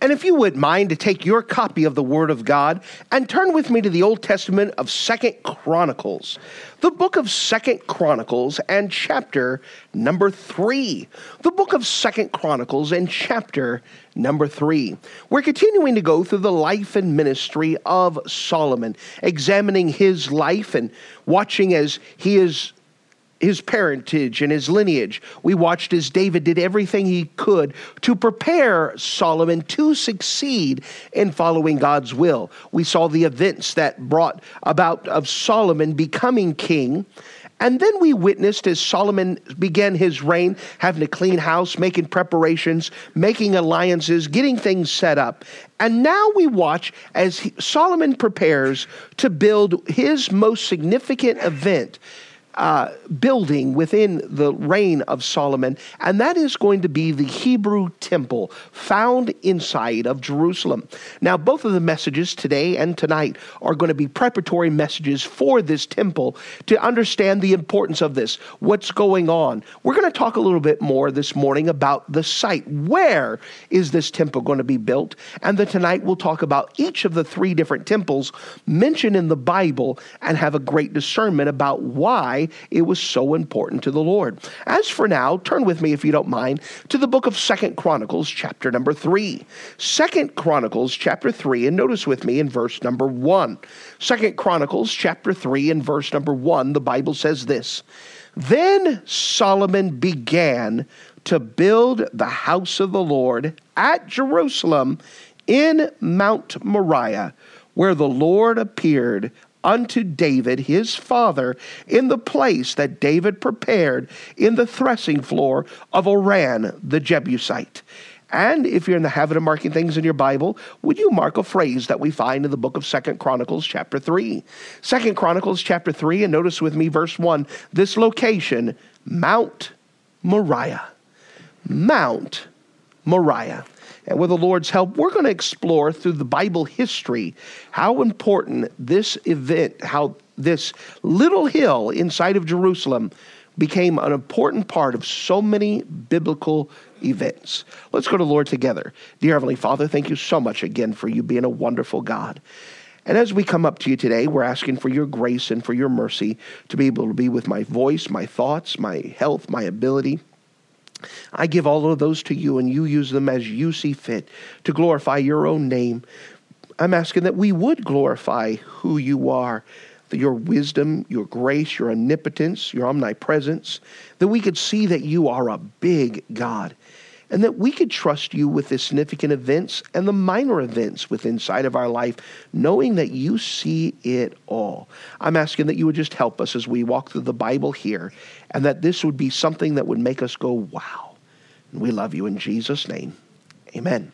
And if you would mind to take your copy of the Word of God and turn with me to the Old Testament of Second Chronicles, the book of Second Chronicles and chapter number three. The book of Second Chronicles and chapter number three. We're continuing to go through the life and ministry of Solomon, examining his life and watching as he is his parentage and his lineage. We watched as David did everything he could to prepare Solomon to succeed in following God's will. We saw the events that brought about of Solomon becoming king. And then we witnessed as Solomon began his reign, having a clean house, making preparations, making alliances, getting things set up. And now we watch as he, Solomon prepares to build his most significant event uh, building within the reign of Solomon, and that is going to be the Hebrew temple found inside of Jerusalem. Now, both of the messages today and tonight are going to be preparatory messages for this temple to understand the importance of this, what's going on. We're going to talk a little bit more this morning about the site. Where is this temple going to be built? And then tonight we'll talk about each of the three different temples mentioned in the Bible and have a great discernment about why it was so important to the Lord. As for now, turn with me, if you don't mind, to the book of Second Chronicles, chapter number 3. Second Chronicles, chapter 3, and notice with me in verse number 1. Second Chronicles, chapter 3, and verse number 1, the Bible says this Then Solomon began to build the house of the Lord at Jerusalem in Mount Moriah, where the Lord appeared unto David his father in the place that David prepared in the threshing floor of Ornan the Jebusite. And if you're in the habit of marking things in your Bible, would you mark a phrase that we find in the book of Second Chronicles chapter 3? Second Chronicles chapter 3, and notice with me verse 1, this location, Mount Moriah. Mount Moriah. And with the Lord's help, we're going to explore through the Bible history how important this event, how this little hill inside of Jerusalem became an important part of so many biblical events. Let's go to the Lord together. Dear Heavenly Father, thank you so much again for you being a wonderful God. And as we come up to you today, we're asking for your grace and for your mercy to be able to be with my voice, my thoughts, my health, my ability. I give all of those to you, and you use them as you see fit to glorify your own name. I'm asking that we would glorify who you are, your wisdom, your grace, your omnipotence, your omnipresence, that we could see that you are a big God and that we could trust you with the significant events and the minor events within inside of our life, knowing that you see it all. I'm asking that you would just help us as we walk through the Bible here, and that this would be something that would make us go, wow. And we love you in Jesus' name. Amen.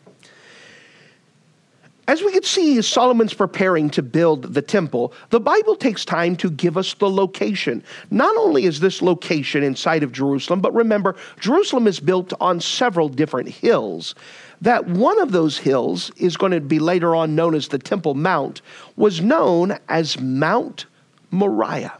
As we can see, as Solomon's preparing to build the temple, the Bible takes time to give us the location. Not only is this location inside of Jerusalem, but remember, Jerusalem is built on several different hills. That one of those hills is going to be later on known as the Temple Mount, was known as Mount Moriah.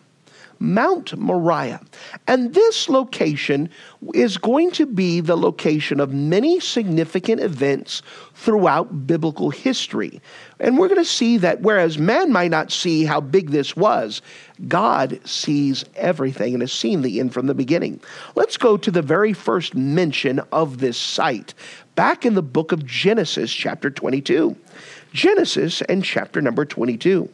Mount Moriah. And this location is going to be the location of many significant events throughout biblical history. And we're going to see that whereas man might not see how big this was, God sees everything and has seen the end from the beginning. Let's go to the very first mention of this site, back in the book of Genesis, chapter 22. Genesis and chapter number 22.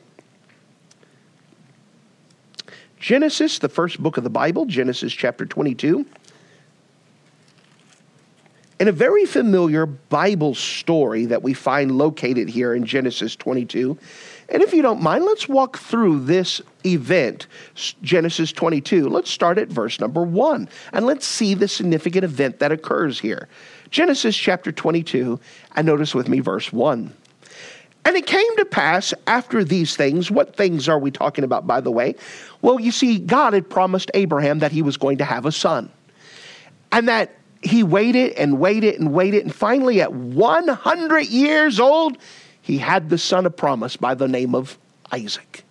Genesis, the first book of the Bible, Genesis chapter 22. And a very familiar Bible story that we find located here in Genesis 22. And if you don't mind, let's walk through this event, Genesis 22. Let's start at verse number 1 and let's see the significant event that occurs here. Genesis chapter 22, and notice with me verse 1. And it came to pass after these things. What things are we talking about, by the way? Well, you see, God had promised Abraham that he was going to have a son. And that he waited and waited and waited. And finally, at 100 years old, he had the son of promise by the name of Isaac.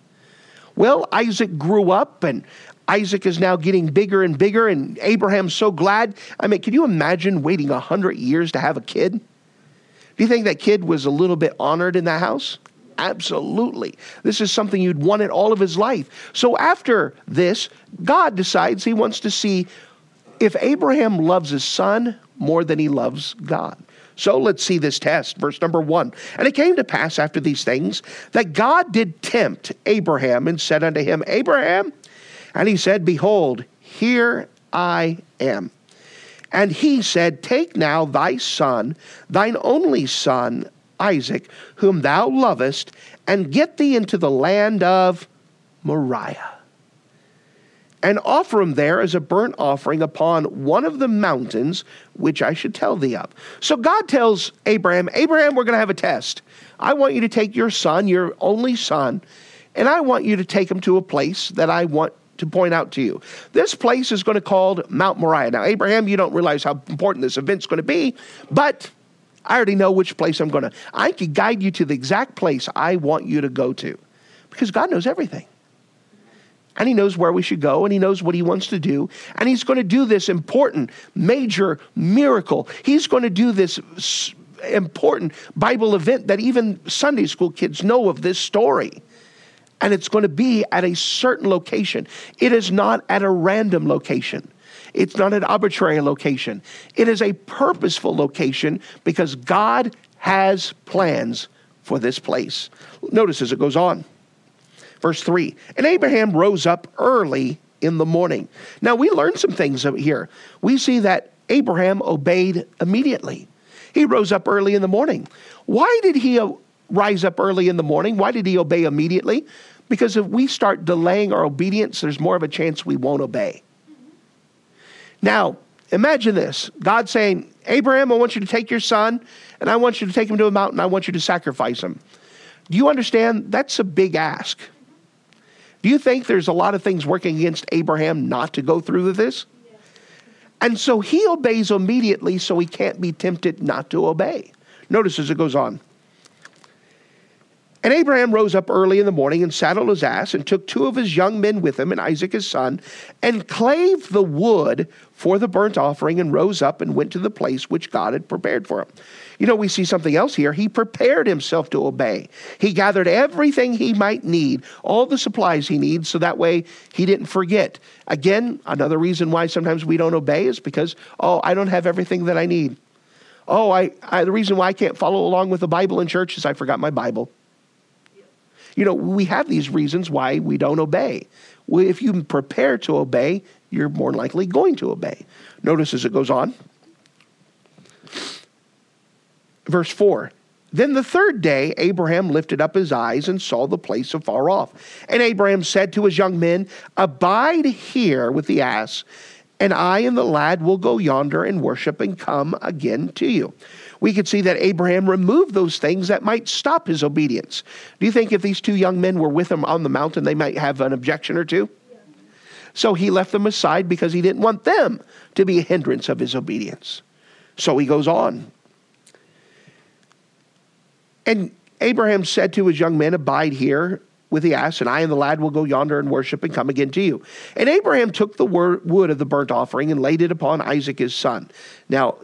Well, Isaac grew up and Isaac is now getting bigger and bigger, and Abraham's so glad. I mean, can you imagine waiting 100 years to have a kid? Do you think that kid was a little bit honored in that house? Absolutely. This is something you'd wanted all of his life. So after this, God decides he wants to see if Abraham loves his son more than he loves God. So let's see this test. Verse number one. And it came to pass after these things that God did tempt Abraham and said unto him, Abraham, and he said, Behold, here I am. And he said, Take now thy son, thine only son, Isaac, whom thou lovest, and get thee into the land of Moriah and offer him there as a burnt offering upon one of the mountains which I should tell thee of. So God tells Abraham, Abraham, we're going to have a test. I want you to take your son, your only son, and I want you to take him to a place that I want to point out to you. This place is going to be called Mount Moriah. Now, Abraham, you don't realize how important this event's going to be, but I already know which place I'm going to. I can guide you to the exact place I want you to go to because God knows everything and he knows where we should go and he knows what he wants to do and he's going to do this important major miracle he's going to do this important bible event that even sunday school kids know of this story and it's going to be at a certain location it is not at a random location it's not an arbitrary location it is a purposeful location because god has plans for this place notice as it goes on Verse 3 And Abraham rose up early in the morning. Now we learn some things here. We see that Abraham obeyed immediately. He rose up early in the morning. Why did he rise up early in the morning? Why did he obey immediately? Because if we start delaying our obedience, there's more of a chance we won't obey. Now, imagine this God saying, Abraham, I want you to take your son, and I want you to take him to a mountain. I want you to sacrifice him. Do you understand? That's a big ask. Do you think there's a lot of things working against Abraham not to go through with this? And so he obeys immediately so he can't be tempted not to obey. Notice as it goes on. And Abraham rose up early in the morning and saddled his ass and took two of his young men with him and Isaac his son and clave the wood for the burnt offering and rose up and went to the place which God had prepared for him. You know, we see something else here. He prepared himself to obey. He gathered everything he might need, all the supplies he needs, so that way he didn't forget. Again, another reason why sometimes we don't obey is because, oh, I don't have everything that I need. Oh, I, I the reason why I can't follow along with the Bible in church is I forgot my Bible. You know, we have these reasons why we don't obey. If you prepare to obey, you're more likely going to obey. Notice as it goes on. Verse 4 Then the third day, Abraham lifted up his eyes and saw the place afar off. And Abraham said to his young men, Abide here with the ass, and I and the lad will go yonder and worship and come again to you. We could see that Abraham removed those things that might stop his obedience. Do you think if these two young men were with him on the mountain, they might have an objection or two? So he left them aside because he didn't want them to be a hindrance of his obedience. So he goes on. And Abraham said to his young men, Abide here with the ass, and I and the lad will go yonder and worship and come again to you. And Abraham took the wood of the burnt offering and laid it upon Isaac his son. Now,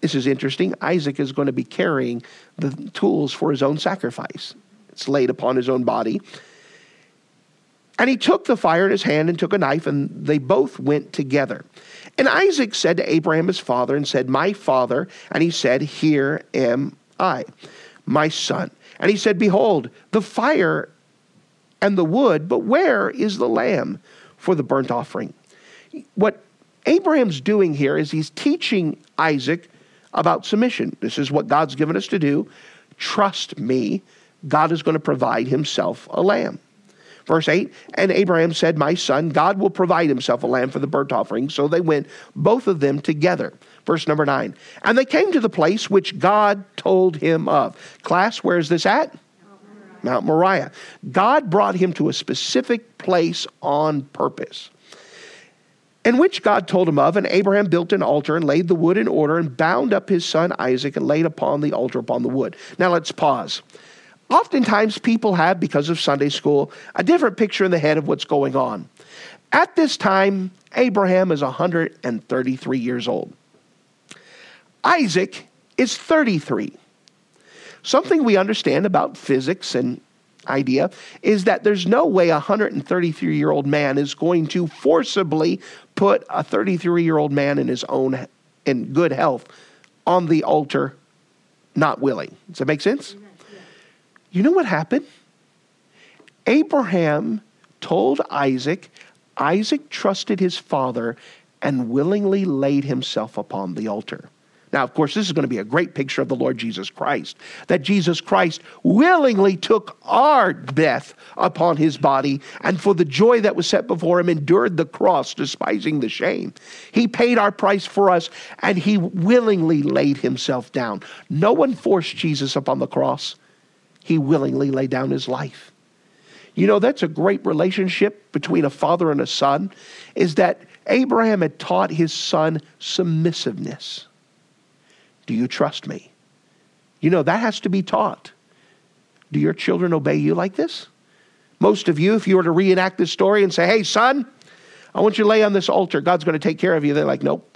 this is interesting. Isaac is going to be carrying the tools for his own sacrifice. It's laid upon his own body. And he took the fire in his hand and took a knife, and they both went together. And Isaac said to Abraham his father, and said, My father. And he said, Here am I my son. And he said, Behold, the fire and the wood, but where is the lamb for the burnt offering? What Abraham's doing here is he's teaching Isaac about submission. This is what God's given us to do. Trust me, God is going to provide himself a lamb. Verse 8 And Abraham said, My son, God will provide himself a lamb for the burnt offering. So they went, both of them together. Verse number 9. And they came to the place which God told him of. Class, where is this at? Mount Moriah. God brought him to a specific place on purpose, in which God told him of. And Abraham built an altar and laid the wood in order and bound up his son Isaac and laid upon the altar upon the wood. Now let's pause. Oftentimes, people have, because of Sunday school, a different picture in the head of what's going on. At this time, Abraham is 133 years old. Isaac is 33. Something we understand about physics and idea is that there's no way a 133 year old man is going to forcibly put a 33 year old man in his own in good health on the altar not willing. Does that make sense? You know what happened? Abraham told Isaac, Isaac trusted his father and willingly laid himself upon the altar. Now, of course, this is going to be a great picture of the Lord Jesus Christ. That Jesus Christ willingly took our death upon his body, and for the joy that was set before him, endured the cross, despising the shame. He paid our price for us, and he willingly laid himself down. No one forced Jesus upon the cross, he willingly laid down his life. You know, that's a great relationship between a father and a son, is that Abraham had taught his son submissiveness. Do you trust me? You know, that has to be taught. Do your children obey you like this? Most of you, if you were to reenact this story and say, hey, son, I want you to lay on this altar, God's going to take care of you, they're like, nope.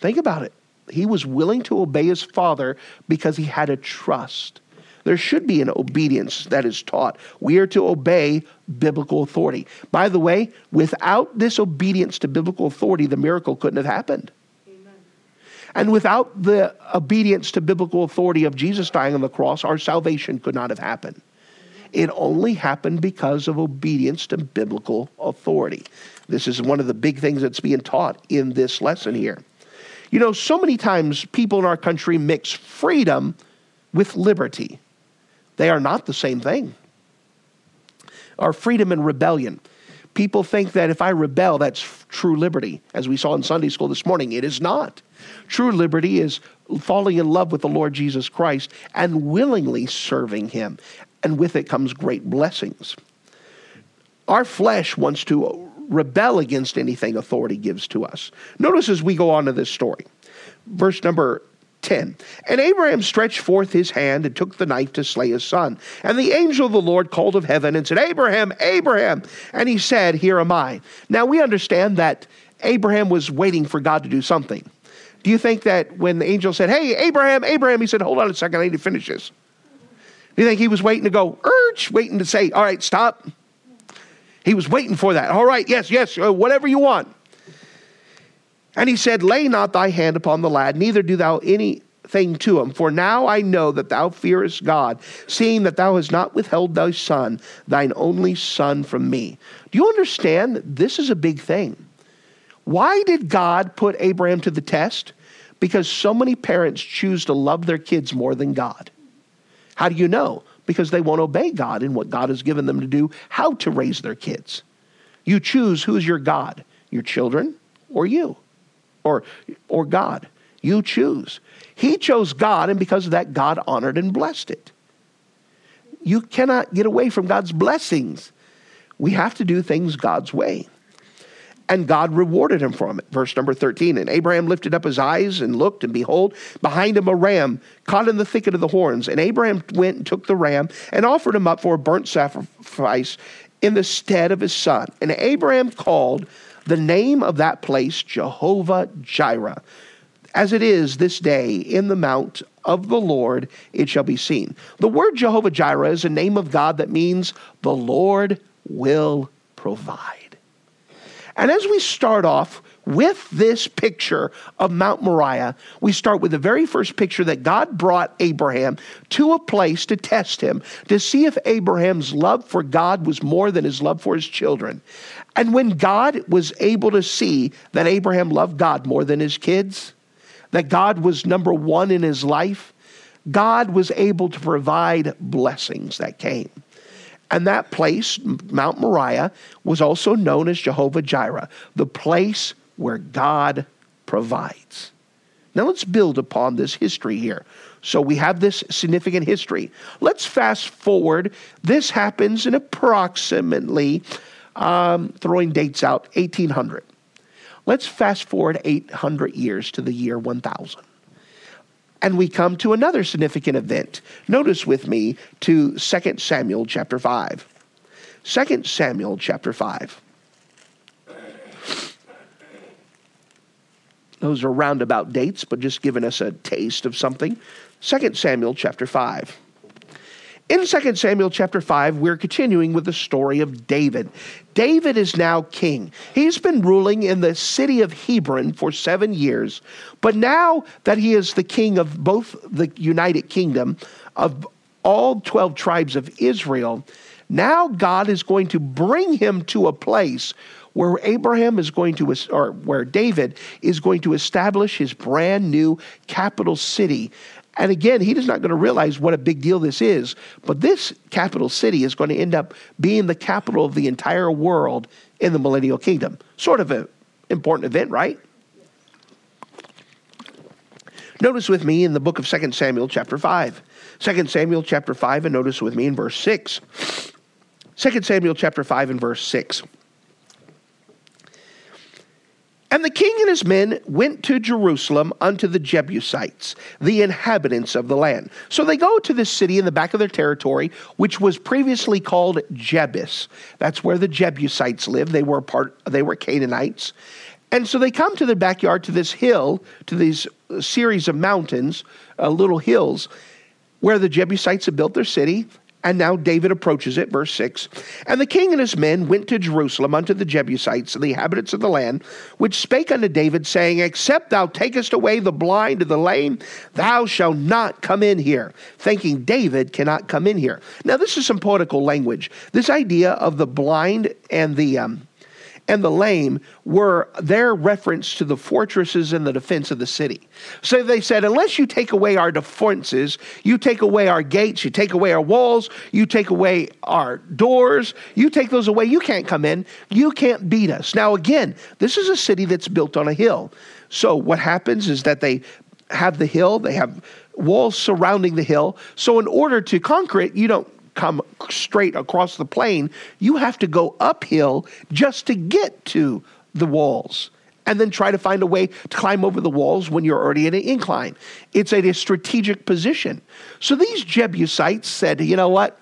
Think about it. He was willing to obey his father because he had a trust. There should be an obedience that is taught. We are to obey biblical authority. By the way, without this obedience to biblical authority, the miracle couldn't have happened. And without the obedience to biblical authority of Jesus dying on the cross, our salvation could not have happened. It only happened because of obedience to biblical authority. This is one of the big things that's being taught in this lesson here. You know, so many times people in our country mix freedom with liberty, they are not the same thing. Our freedom and rebellion. People think that if I rebel, that's true liberty. As we saw in Sunday school this morning, it is not. True liberty is falling in love with the Lord Jesus Christ and willingly serving Him. And with it comes great blessings. Our flesh wants to rebel against anything authority gives to us. Notice as we go on to this story, verse number 10. And Abraham stretched forth his hand and took the knife to slay his son. And the angel of the Lord called of heaven and said, Abraham, Abraham. And he said, Here am I. Now we understand that Abraham was waiting for God to do something. Do you think that when the angel said, Hey, Abraham, Abraham, he said, Hold on a second, I need to finish this. Do you think he was waiting to go, urge, waiting to say, All right, stop? He was waiting for that. All right, yes, yes, uh, whatever you want. And he said, Lay not thy hand upon the lad, neither do thou anything to him. For now I know that thou fearest God, seeing that thou hast not withheld thy son, thine only son, from me. Do you understand? This is a big thing. Why did God put Abraham to the test? Because so many parents choose to love their kids more than God. How do you know? Because they won't obey God in what God has given them to do, how to raise their kids. You choose who's your God, your children or you, or, or God. You choose. He chose God, and because of that, God honored and blessed it. You cannot get away from God's blessings. We have to do things God's way and God rewarded him from it. Verse number 13. And Abraham lifted up his eyes and looked, and behold, behind him a ram caught in the thicket of the horns. And Abraham went and took the ram and offered him up for a burnt sacrifice in the stead of his son. And Abraham called the name of that place Jehovah Jireh. As it is this day in the mount of the Lord, it shall be seen. The word Jehovah Jireh is a name of God that means the Lord will provide. And as we start off with this picture of Mount Moriah, we start with the very first picture that God brought Abraham to a place to test him, to see if Abraham's love for God was more than his love for his children. And when God was able to see that Abraham loved God more than his kids, that God was number one in his life, God was able to provide blessings that came. And that place, Mount Moriah, was also known as Jehovah Jireh, the place where God provides. Now let's build upon this history here. So we have this significant history. Let's fast forward. This happens in approximately, um, throwing dates out, 1800. Let's fast forward 800 years to the year 1000. And we come to another significant event. Notice with me to 2 Samuel chapter 5. 2 Samuel chapter 5. Those are roundabout dates, but just giving us a taste of something. 2 Samuel chapter 5. In 2 Samuel chapter 5, we're continuing with the story of David. David is now king. He's been ruling in the city of Hebron for seven years, but now that he is the king of both the United Kingdom, of all 12 tribes of Israel, now God is going to bring him to a place where Abraham is going to, or where David is going to establish his brand new capital city. And again, he is not going to realize what a big deal this is, but this capital city is going to end up being the capital of the entire world in the millennial kingdom. Sort of an important event, right? Notice with me in the book of 2 Samuel, chapter 5. 2 Samuel, chapter 5, and notice with me in verse 6. 2 Samuel, chapter 5, and verse 6. And the king and his men went to Jerusalem unto the Jebusites, the inhabitants of the land. So they go to this city in the back of their territory, which was previously called Jebus. That's where the Jebusites lived. They were part they were Canaanites. And so they come to the backyard to this hill, to these series of mountains, uh, little hills, where the Jebusites had built their city. And now David approaches it, verse 6. And the king and his men went to Jerusalem unto the Jebusites and the inhabitants of the land, which spake unto David, saying, Except thou takest away the blind and the lame, thou shalt not come in here. Thinking David cannot come in here. Now, this is some poetical language. This idea of the blind and the. Um, and the lame were their reference to the fortresses and the defense of the city. So they said, unless you take away our defenses, you take away our gates, you take away our walls, you take away our doors, you take those away, you can't come in, you can't beat us. Now, again, this is a city that's built on a hill. So what happens is that they have the hill, they have walls surrounding the hill. So in order to conquer it, you don't come straight across the plain. You have to go uphill just to get to the walls and then try to find a way to climb over the walls when you're already in an incline. It's a, a strategic position. So these Jebusites said, you know what?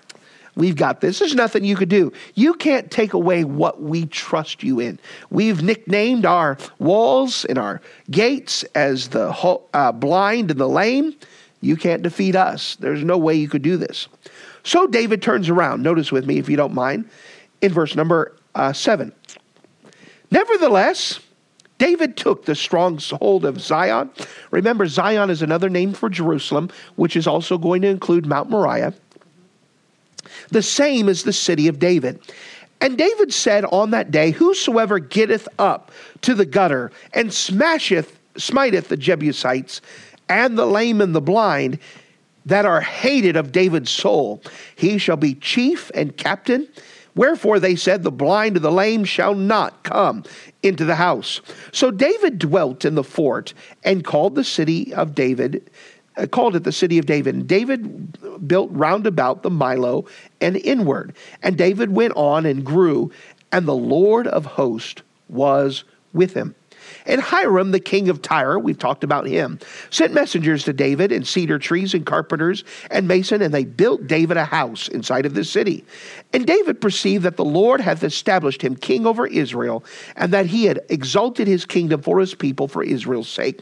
We've got this. There's nothing you could do. You can't take away what we trust you in. We've nicknamed our walls and our gates as the uh, blind and the lame. You can't defeat us. There's no way you could do this. So David turns around. Notice with me, if you don't mind, in verse number uh, 7. Nevertheless, David took the stronghold of Zion. Remember, Zion is another name for Jerusalem, which is also going to include Mount Moriah. The same as the city of David. And David said on that day, Whosoever getteth up to the gutter and smasheth, smiteth the Jebusites and the lame and the blind, that are hated of David's soul. He shall be chief and captain. Wherefore they said, The blind and the lame shall not come into the house. So David dwelt in the fort and called the city of David, uh, called it the city of David. And David built round about the Millo and inward. And David went on and grew, and the Lord of hosts was with him. And Hiram, the king of Tyre, we've talked about him, sent messengers to David and cedar trees and carpenters and mason, and they built David a house inside of the city. And David perceived that the Lord hath established him king over Israel, and that he had exalted his kingdom for his people for Israel's sake.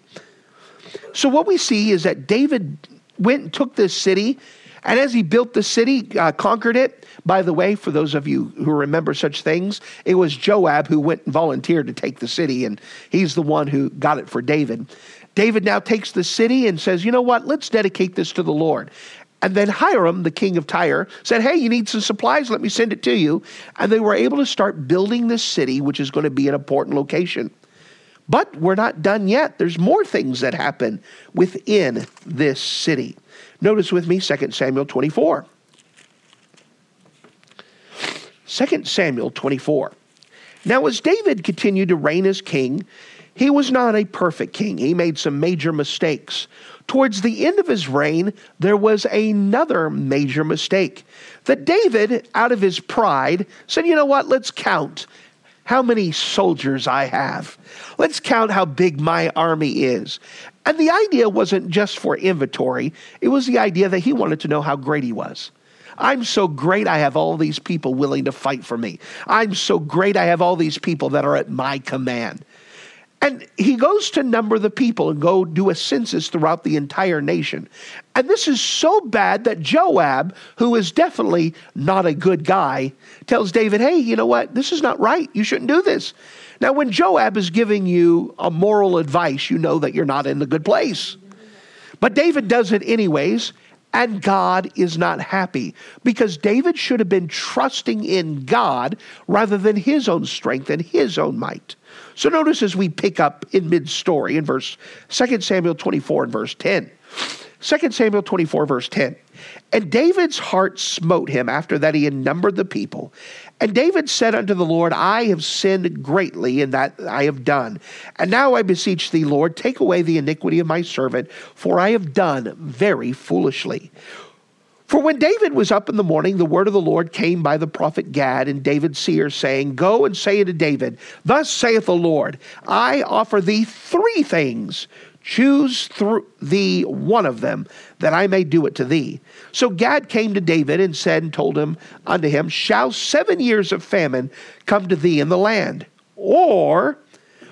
So what we see is that David went and took this city, and as he built the city, uh, conquered it, by the way, for those of you who remember such things, it was Joab who went and volunteered to take the city, and he's the one who got it for David. David now takes the city and says, You know what? Let's dedicate this to the Lord. And then Hiram, the king of Tyre, said, Hey, you need some supplies? Let me send it to you. And they were able to start building this city, which is going to be an important location. But we're not done yet. There's more things that happen within this city. Notice with me 2 Samuel 24. 2 Samuel 24. Now, as David continued to reign as king, He was not a perfect king. He made some major mistakes. Towards the end of his reign, there was another major mistake. That David, out of his pride, said, You know what? Let's count how many soldiers I have. Let's count how big my army is. And the idea wasn't just for inventory, it was the idea that he wanted to know how great he was. I'm so great, I have all these people willing to fight for me. I'm so great, I have all these people that are at my command. And he goes to number the people and go do a census throughout the entire nation. And this is so bad that Joab, who is definitely not a good guy, tells David, hey, you know what? This is not right. You shouldn't do this. Now, when Joab is giving you a moral advice, you know that you're not in the good place. But David does it anyways, and God is not happy because David should have been trusting in God rather than his own strength and his own might. So notice as we pick up in mid story in verse 2 Samuel 24 and verse 10. 2 Samuel 24, verse 10. And David's heart smote him after that he had numbered the people. And David said unto the Lord, I have sinned greatly in that I have done. And now I beseech thee, Lord, take away the iniquity of my servant, for I have done very foolishly. For when David was up in the morning, the word of the Lord came by the prophet Gad and David's seer, saying, Go and say unto David, Thus saith the Lord, I offer thee three things. Choose through thee one of them, that I may do it to thee. So Gad came to David and said and told him unto him, Shall seven years of famine come to thee in the land? Or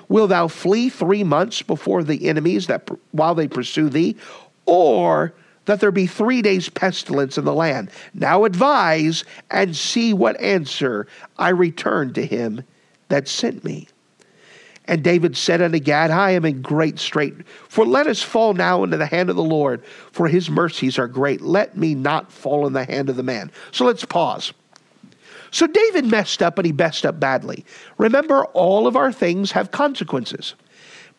will thou flee three months before the enemies that while they pursue thee? Or that there be three days' pestilence in the land. Now advise and see what answer I return to him that sent me. And David said unto Gad, I am in great strait. For let us fall now into the hand of the Lord, for his mercies are great. Let me not fall in the hand of the man. So let's pause. So David messed up and he messed up badly. Remember, all of our things have consequences.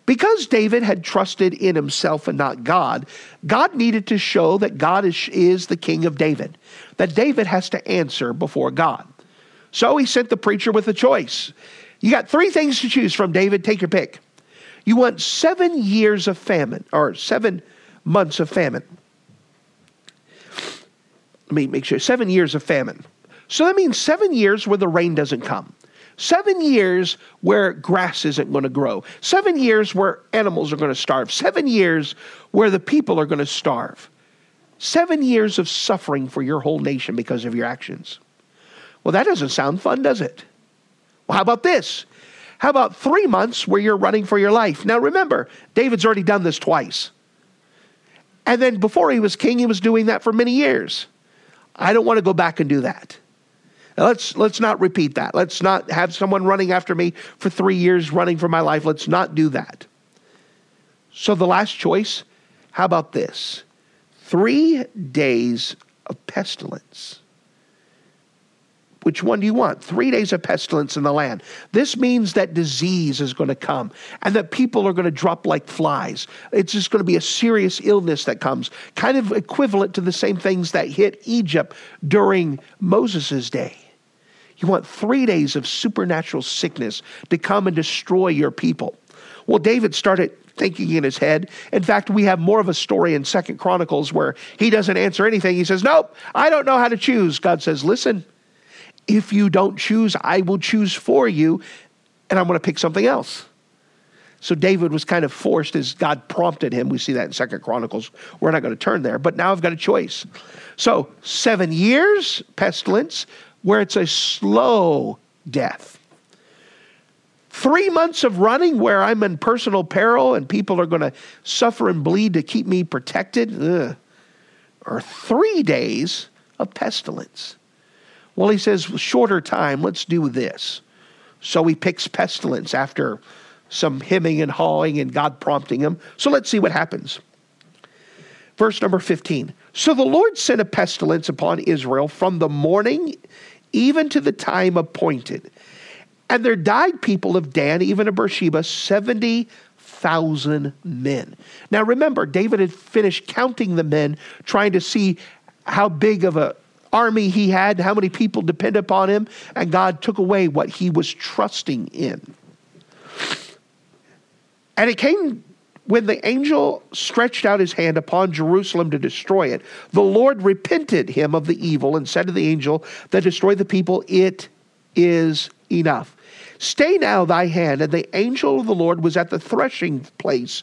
Because David had trusted in himself and not God, God needed to show that God is, is the king of David, that David has to answer before God. So he sent the preacher with a choice. You got three things to choose from, David. Take your pick. You want seven years of famine, or seven months of famine. Let me make sure. Seven years of famine. So that means seven years where the rain doesn't come. Seven years where grass isn't going to grow. Seven years where animals are going to starve. Seven years where the people are going to starve. Seven years of suffering for your whole nation because of your actions. Well, that doesn't sound fun, does it? Well, how about this? How about three months where you're running for your life? Now, remember, David's already done this twice. And then before he was king, he was doing that for many years. I don't want to go back and do that. Now let's let's not repeat that. Let's not have someone running after me for 3 years running for my life. Let's not do that. So the last choice, how about this? 3 days of pestilence. Which one do you want? Three days of pestilence in the land. This means that disease is going to come and that people are going to drop like flies. It's just going to be a serious illness that comes, kind of equivalent to the same things that hit Egypt during Moses' day. You want three days of supernatural sickness to come and destroy your people. Well, David started thinking in his head. In fact, we have more of a story in Second Chronicles where he doesn't answer anything. He says, Nope, I don't know how to choose. God says, Listen, if you don't choose, I will choose for you, and I'm going to pick something else. So David was kind of forced as God prompted him. We see that in Second Chronicles. We're not going to turn there, but now I've got a choice. So seven years pestilence, where it's a slow death. Three months of running where I'm in personal peril and people are going to suffer and bleed to keep me protected. Ugh. Or three days of pestilence. Well, he says, shorter time, let's do this. So he picks pestilence after some hemming and hawing and God prompting him. So let's see what happens. Verse number 15. So the Lord sent a pestilence upon Israel from the morning even to the time appointed. And there died people of Dan, even of Beersheba, 70,000 men. Now remember, David had finished counting the men, trying to see how big of a army he had, how many people depend upon him, and God took away what he was trusting in. And it came when the angel stretched out his hand upon Jerusalem to destroy it, the Lord repented him of the evil and said to the angel that destroyed the people, It is enough. Stay now thy hand. And the angel of the Lord was at the threshing place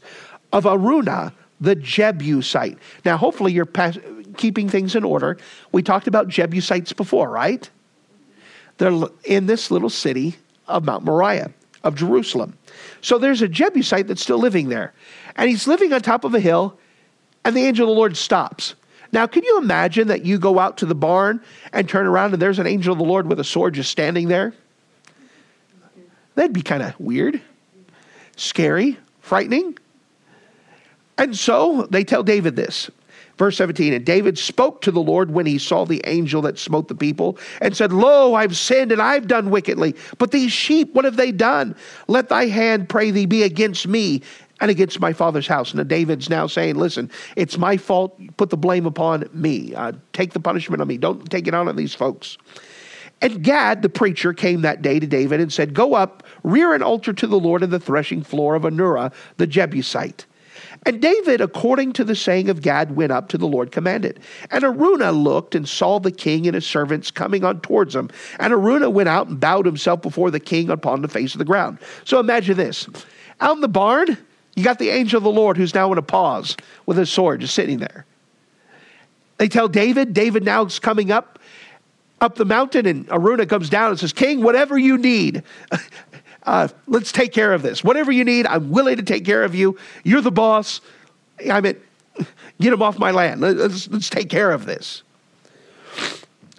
of Araunah, the Jebusite. Now, hopefully, you're pas- keeping things in order. We talked about Jebusites before, right? They're in this little city of Mount Moriah, of Jerusalem. So there's a Jebusite that's still living there. And he's living on top of a hill, and the angel of the Lord stops. Now, can you imagine that you go out to the barn and turn around and there's an angel of the Lord with a sword just standing there? That'd be kind of weird, scary, frightening. And so they tell David this. Verse 17, and David spoke to the Lord when he saw the angel that smote the people and said, Lo, I've sinned and I've done wickedly. But these sheep, what have they done? Let thy hand, pray thee, be against me and against my father's house. And David's now saying, Listen, it's my fault. Put the blame upon me. Uh, take the punishment on me. Don't take it on on these folks. And Gad, the preacher, came that day to David and said, Go up, rear an altar to the Lord in the threshing floor of Araunah the Jebusite. And David, according to the saying of Gad, went up to the Lord commanded. And Araunah looked and saw the king and his servants coming on towards him. And Araunah went out and bowed himself before the king upon the face of the ground. So imagine this. Out in the barn, you got the angel of the Lord who's now in a pause with his sword just sitting there. They tell David, David now is coming up up the mountain, and Araunah comes down and says, King, whatever you need, uh, let's take care of this. Whatever you need, I'm willing to take care of you. You're the boss. I mean, get him off my land. Let's, let's take care of this.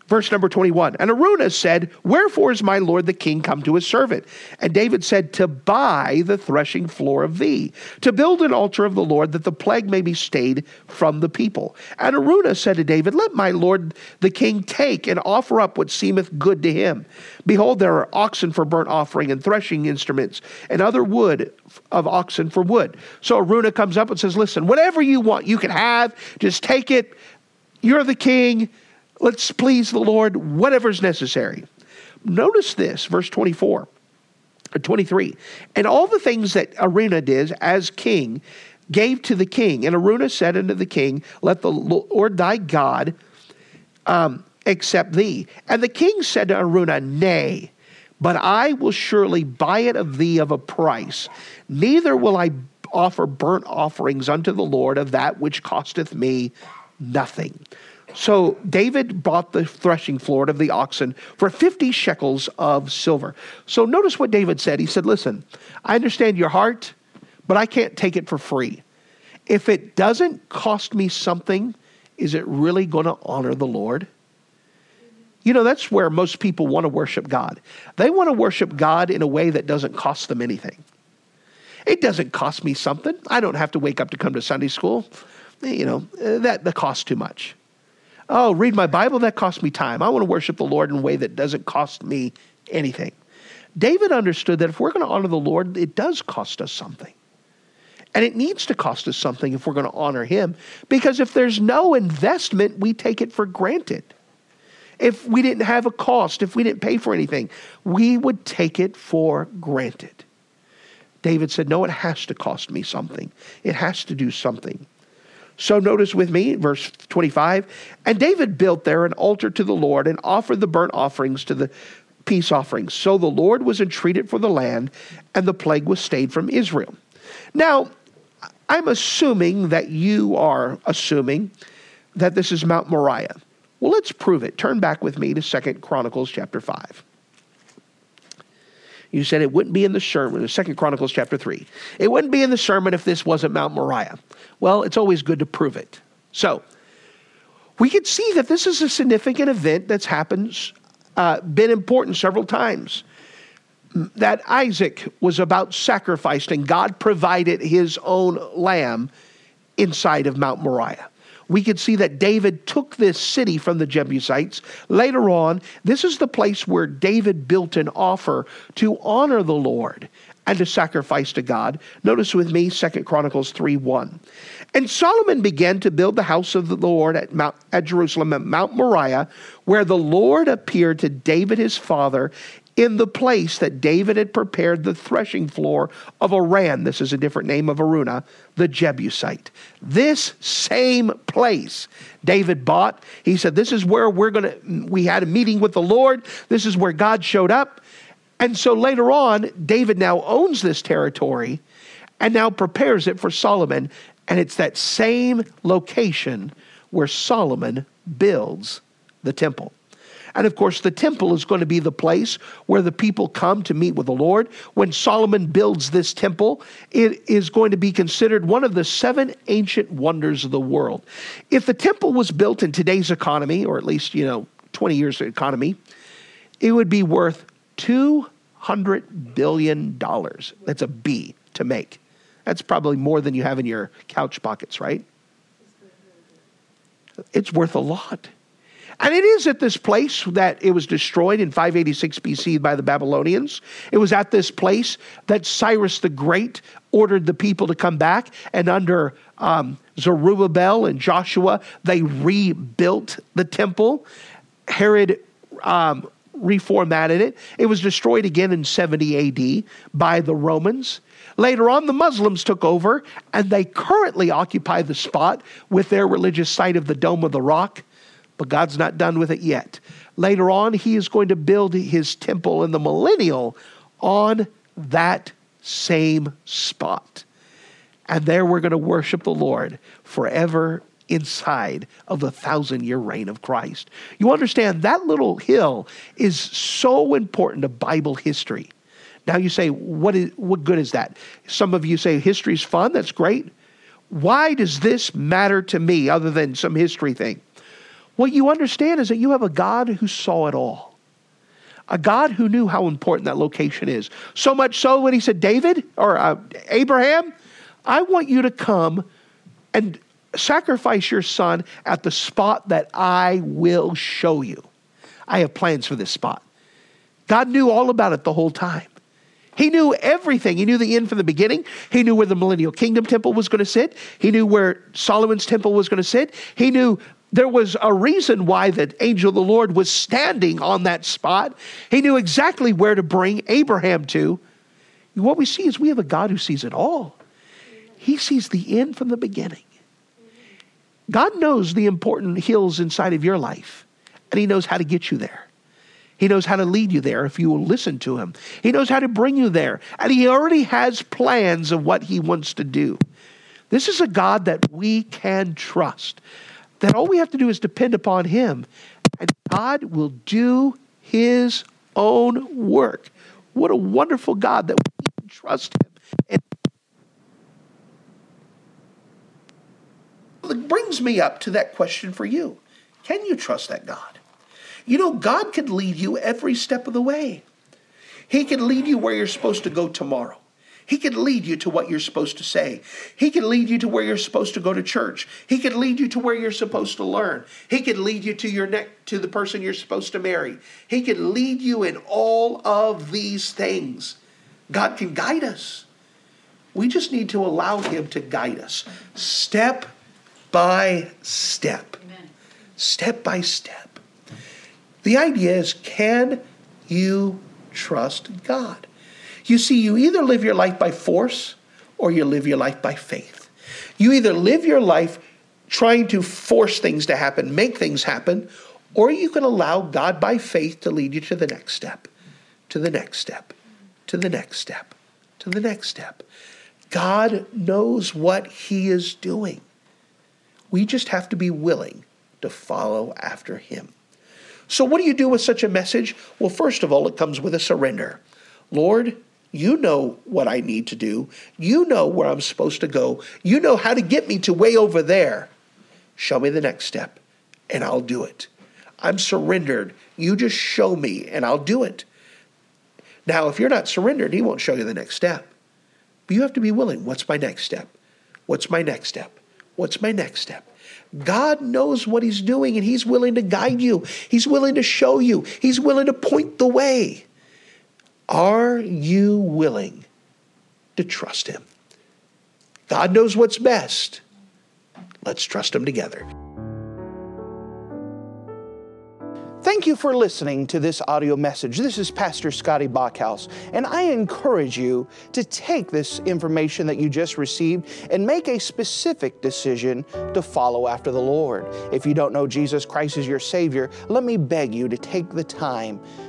Verse number 21. And Araunah said, Wherefore is my lord the king come to his servant? And David said, To buy the threshing floor of thee, to build an altar of the Lord, that the plague may be stayed from the people. And Araunah said to David, Let my lord the king take and offer up what seemeth good to him. Behold, there are oxen for burnt offering, and threshing instruments, and other wood of oxen for wood. So Araunah comes up and says, Listen, whatever you want, you can have, just take it. You're the king Let's please the Lord, whatever's necessary. Notice this, verse 24 or 23. And all the things that Araunah did as king gave to the king. And Araunah said unto the king, Let the Lord thy God um, accept thee. And the king said to Araunah, Nay, but I will surely buy it of thee of a price. Neither will I offer burnt offerings unto the Lord of that which costeth me nothing. So David bought the threshing floor of the oxen for 50 shekels of silver. So notice what David said. He said, Listen, I understand your heart, but I can't take it for free. If it doesn't cost me something, is it really going to honor the Lord? You know, that's where most people want to worship God. They want to worship God in a way that doesn't cost them anything. It doesn't cost me something. I don't have to wake up to come to Sunday school. You know, that, that costs too much. Oh, read my Bible, that costs me time. I want to worship the Lord in a way that doesn't cost me anything. David understood that if we're going to honor the Lord, it does cost us something. And it needs to cost us something if we're going to honor him. Because if there's no investment, we take it for granted. If we didn't have a cost, if we didn't pay for anything, we would take it for granted. David said, No, it has to cost me something. It has to do something. So notice with me, verse 25. And David built there an altar to the Lord and offered the burnt offerings to the peace offerings. So the Lord was entreated for the land, and the plague was stayed from Israel. Now, I'm assuming that you are assuming that this is Mount Moriah. Well, let's prove it. Turn back with me to Second Chronicles chapter 5. You said it wouldn't be in the sermon, Second Chronicles chapter 3. It wouldn't be in the sermon if this wasn't Mount Moriah. Well, it's always good to prove it. So, we can see that this is a significant event that's happened, uh, been important several times. That Isaac was about sacrificed, and God provided his own lamb inside of Mount Moriah we could see that David took this city from the Jebusites. Later on, this is the place where David built an offer to honor the Lord and to sacrifice to God. Notice with me 2 Chronicles 3 1. And Solomon began to build the house of the Lord at, Mount, at Jerusalem, at Mount Moriah, where the Lord appeared to David his father in the place that David had prepared the threshing floor of Ornan. This is a different name of Araunah, the Jebusite. This same place David bought. He said, This is where we're going to, we had a meeting with the Lord. This is where God showed up. And so later on, David now owns this territory and now prepares it for Solomon. And it's that same location where Solomon builds the temple. And of course, the temple is going to be the place where the people come to meet with the Lord. When Solomon builds this temple, it is going to be considered one of the seven ancient wonders of the world. If the temple was built in today's economy, or at least, you know, 20 years economy, it would be worth $200 billion. That's a B to make. That's probably more than you have in your couch pockets, right? It's worth a lot. And it is at this place that it was destroyed in 586 BC by the Babylonians. It was at this place that Cyrus the Great ordered the people to come back, and under um, Zerubbabel and Joshua, they rebuilt the temple. Herod um, reformatted it. It was destroyed again in 70 AD by the Romans. Later on, the Muslims took over, and they currently occupy the spot with their religious site of the Dome of the Rock. But God's not done with it yet. Later on, He is going to build His temple in the millennial on that same spot. And there we're going to worship the Lord forever inside of the thousand year reign of Christ. You understand that little hill is so important to Bible history. Now you say, what, is, what good is that? Some of you say history's fun, that's great. Why does this matter to me other than some history thing? What you understand is that you have a God who saw it all. A God who knew how important that location is. So much so when he said, David or uh, Abraham, I want you to come and sacrifice your son at the spot that I will show you. I have plans for this spot. God knew all about it the whole time. He knew everything. He knew the end from the beginning. He knew where the millennial kingdom temple was going to sit. He knew where Solomon's temple was going to sit. He knew there was a reason why the angel of the Lord was standing on that spot. He knew exactly where to bring Abraham to. What we see is we have a God who sees it all. He sees the end from the beginning. God knows the important hills inside of your life, and He knows how to get you there. He knows how to lead you there if you will listen to Him. He knows how to bring you there, and He already has plans of what He wants to do. This is a God that we can trust that all we have to do is depend upon Him, and God will do His own work. What a wonderful God that we can trust Him. And it brings me up to that question for you Can you trust that God? You know, God can lead you every step of the way. He can lead you where you're supposed to go tomorrow. He can lead you to what you're supposed to say. He can lead you to where you're supposed to go to church. He can lead you to where you're supposed to learn. He can lead you to your neck to the person you're supposed to marry. He can lead you in all of these things. God can guide us. We just need to allow him to guide us step by step. Amen. Step by step. The idea is can you trust God? You see, you either live your life by force or you live your life by faith. You either live your life trying to force things to happen, make things happen, or you can allow God by faith to lead you to the next step, to the next step, to the next step, to the next step. God knows what He is doing. We just have to be willing to follow after Him. So, what do you do with such a message? Well, first of all, it comes with a surrender. Lord, you know what I need to do. You know where I'm supposed to go. You know how to get me to way over there. Show me the next step, and I'll do it. I'm surrendered. You just show me, and I'll do it. Now, if you're not surrendered, He won't show you the next step. But you have to be willing. What's my next step? What's my next step? What's my next step? God knows what He's doing, and He's willing to guide you. He's willing to show you. He's willing to point the way. Are you willing to trust Him? God knows what's best. Let's trust Him together. Thank you for listening to this audio message. This is Pastor Scotty Bachhaus, and I encourage you to take this information that you just received and make a specific decision to follow after the Lord. If you don't know Jesus Christ as your Savior, let me beg you to take the time